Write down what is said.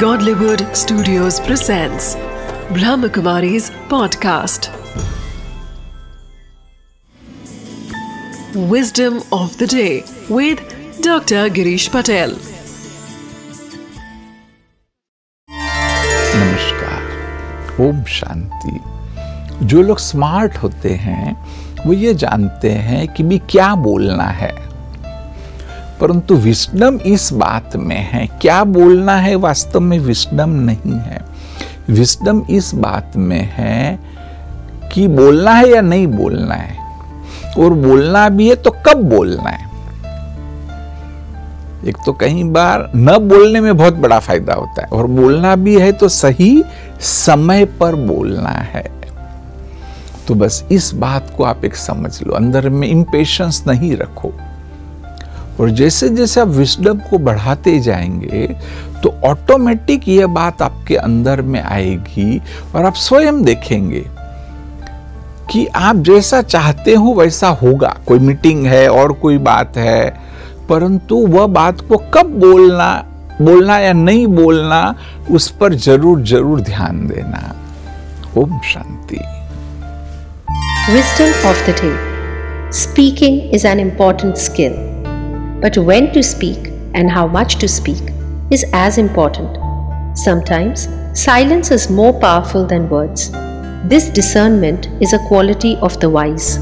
Godlywood Studios presents Brahmakumari's podcast. Wisdom of the day with Dr. Girish Patel. नमस्कार ओम शांति जो लोग smart होते हैं वो ये जानते हैं कि भी क्या बोलना है परंतु विस्डम इस बात में है। क्या बोलना है वास्तव में विस्डम नहीं है? विस्डम इस बात में है कि बोलना है या नहीं बोलना है? और बोलना भी है तो कब बोलना है? एक तो कई बार न बोलने में बहुत बड़ा फ़ायदा होता है। और बोलना भी है तो सही समय पर बोलना है। तो बस इस बात को आप एक समझ लो। अंदर में इम्पेशंस नहीं रखो। और जैसे जैसे आप विस्डम को बढ़ाते जाएँगे तो ऑटोमेटिक ये बात आपके अंदर में आएगी और आप स्वयं देखेंगे कि आप जैसा चाहते हो वैसा होगा। कोई मीटिंग है और कोई बात है, परंतु वह बात को कब बोलना बोलना या नहीं बोलना, उस पर ज़रूर ज़रूर ध्यान देना। ओम शांति। Wisdom of the day. Speaking is an important skill. But when to speak and how much to speak is as important. Sometimes silence is more powerful than words. This discernment is a quality of the wise.